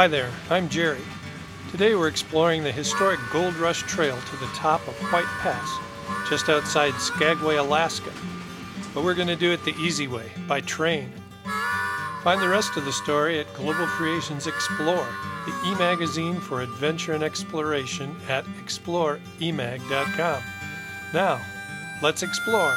Hi there, I'm Jerry. Today we're exploring the historic Gold Rush Trail to the top of White Pass, just outside Skagway, Alaska. But we're going to do it the easy way, by train. Find the rest of the story at Global Creations Explore, the e magazine for adventure and exploration at exploreemag.com. Now, let's explore.